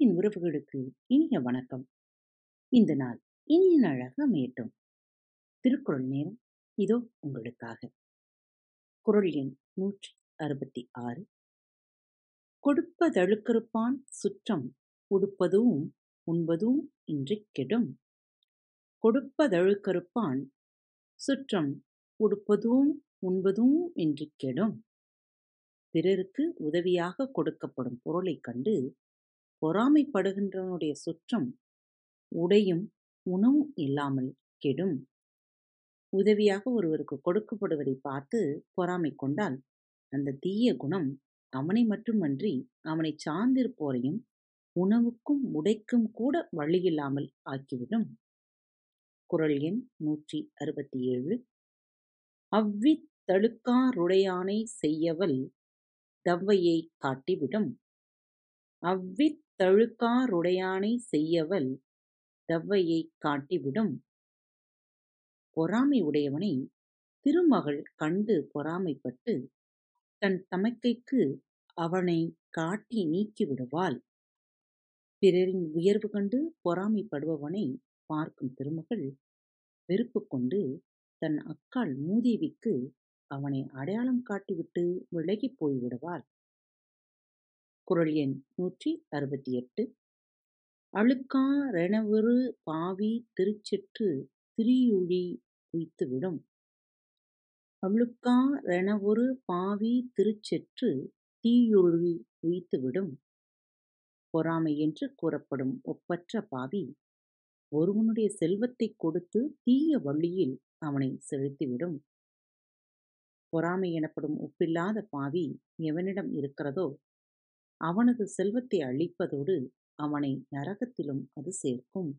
அன்பின் உறவுகளுக்கு இனிய வணக்கம். இந்த நாள் இனிய நாளாக அமையட்டும். திருக்குறள் நேரம் இதோ உங்களுக்காக. குரல் எண் நூற்றி அறுபத்தி ஆறு. கொடுப்பதழுக்கறுப்பான் சுற்றம் உடுப்பதும் உண்பதும் இன்றி கெடும். கொடுப்பதழுக்கறுப்பான் சுற்றம் உடுப்பதும் உண்பதும் இன்றி கெடும். பிறருக்கு உதவியாக கொடுக்கப்படும் பொருளைக் கண்டு பொறாமைப்படுகின்றவனுடைய சுற்றம் உடையும் உணவும் இல்லாமல் கெடும். உதவியாக ஒருவருக்கு கொடுக்கப்படுவதை பார்த்து பொறாமை கொண்டால் அந்த தீய குணம் அவனை மட்டுமன்றி அவனை சார்ந்திருப்போரையும் உணவுக்கும் உடைக்கும் கூட வழியில்லாமல் ஆக்கிவிடும். குரல் எண் நூற்றி அறுபத்தி ஏழு அவ்வித்தழுக்காருடையானை செய்யவல் தவ்வையை காட்டிவிடும். அவ்வித் அவ்வித்தழுக்காருடையானை செய்யவல் தவ்வையை காட்டிவிடும். பொறாமை உடையவனை திருமகள் கண்டு பொறாமைப்பட்டு தன் தமக்கைக்கு அவனை காட்டி நீக்கிவிடுவாள் பிறரின் உயர்வு கண்டு பொறாமைப்படுபவனை பார்க்கும் திருமகள் வெறுப்பு கொண்டு தன் அக்காள் மூதேவிக்கு அவனை அடையாளம் காட்டிவிட்டு விலகிப் போய்விடுவாள். குரல் எண் நூற்றி அறுபத்தி எட்டு. அழுக்கா அழுக்காரெனவொரு பாவி திருச்செற்று திரியுழி உய்த்துவிடும் அழுக்கா ரெனவொரு பாவி திருச்செற்று தீயுழி உய்த்துவிடும் பொறாமை என்று கூறப்படும் ஒப்பற்ற பாவி ஒருவனுடைய செல்வத்தைக் கொடுத்து தீய வழியில் அவனை செலுத்திவிடும். பொறாமை எனப்படும் ஒப்பில்லாத பாவி எவனிடம் இருக்கிறதோ அவனது செல்வத்தை அழிப்பதோடு அவனை நரகத்திலும் அது சேர்க்கும்.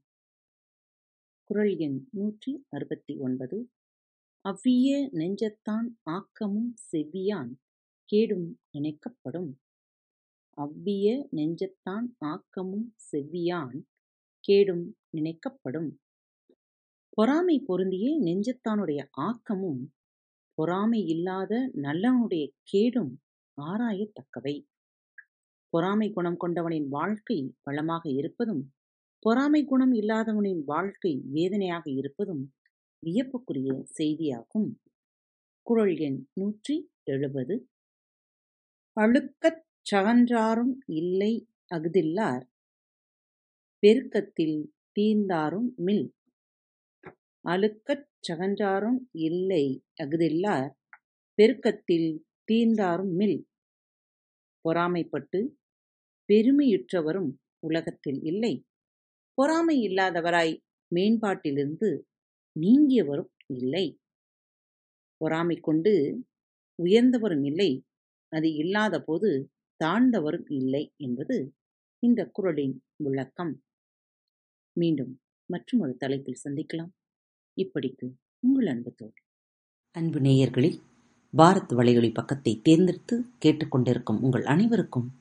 குரல் எண் நூற்றி அறுபத்தி ஒன்பது அவ்விய நெஞ்சத்தான் ஆக்கமும் செவ்வியான் கேடும் நினைக்கப்படும் அவ்விய நெஞ்சத்தான் ஆக்கமும் செவ்வியான் கேடும் நினைக்கப்படும் பொறாமை பொருந்திய நெஞ்சத்தானுடைய ஆக்கமும் பொறாமை இல்லாத நல்லவனுடைய கேடும் ஆராயத்தக்கவை. பொறாமை குணம் கொண்டவனின் வாழ்க்கை வளமாக இருப்பதும் பொறாமை குணம் இல்லாதவனின் வாழ்க்கை வேதனையாக இருப்பதும் வியப்புக்குரிய செய்தியாகும். குரல் எண் நூற்றி எழுபது. அழுக்கச் சகன்றாரும் இல்லை அகுதில்லார் பெருக்கத்தில் தீர்ந்தாரும் மில். அழுக்கச் சகன்றாரும் இல்லை அகுதில்லார் பெருக்கத்தில் தீர்ந்தாரும் மில். பொறாமைப்பட்டு பெருமையுற்றவரும் உலகத்தில் இல்லை. பொறாமை இல்லாதவராய் மேம்பாட்டிலிருந்து நீங்கியவரும் இல்லை. பொறாமை கொண்டு உயர்ந்தவரும் இல்லை. அது இல்லாத போது தாழ்ந்தவரும் இல்லை என்பது இந்த குரலின் விளக்கம். மீண்டும் மற்றும் ஒரு தலைப்பில் சந்திக்கலாம். இப்படிக்கு உங்கள் அன்பு தோல் அன்பு நேயர்களில் பாரத் வலையொலி பக்கத்தை தேர்ந்தெடுத்து கேட்டுக்கொண்டிருக்கும் உங்கள் அனைவருக்கும்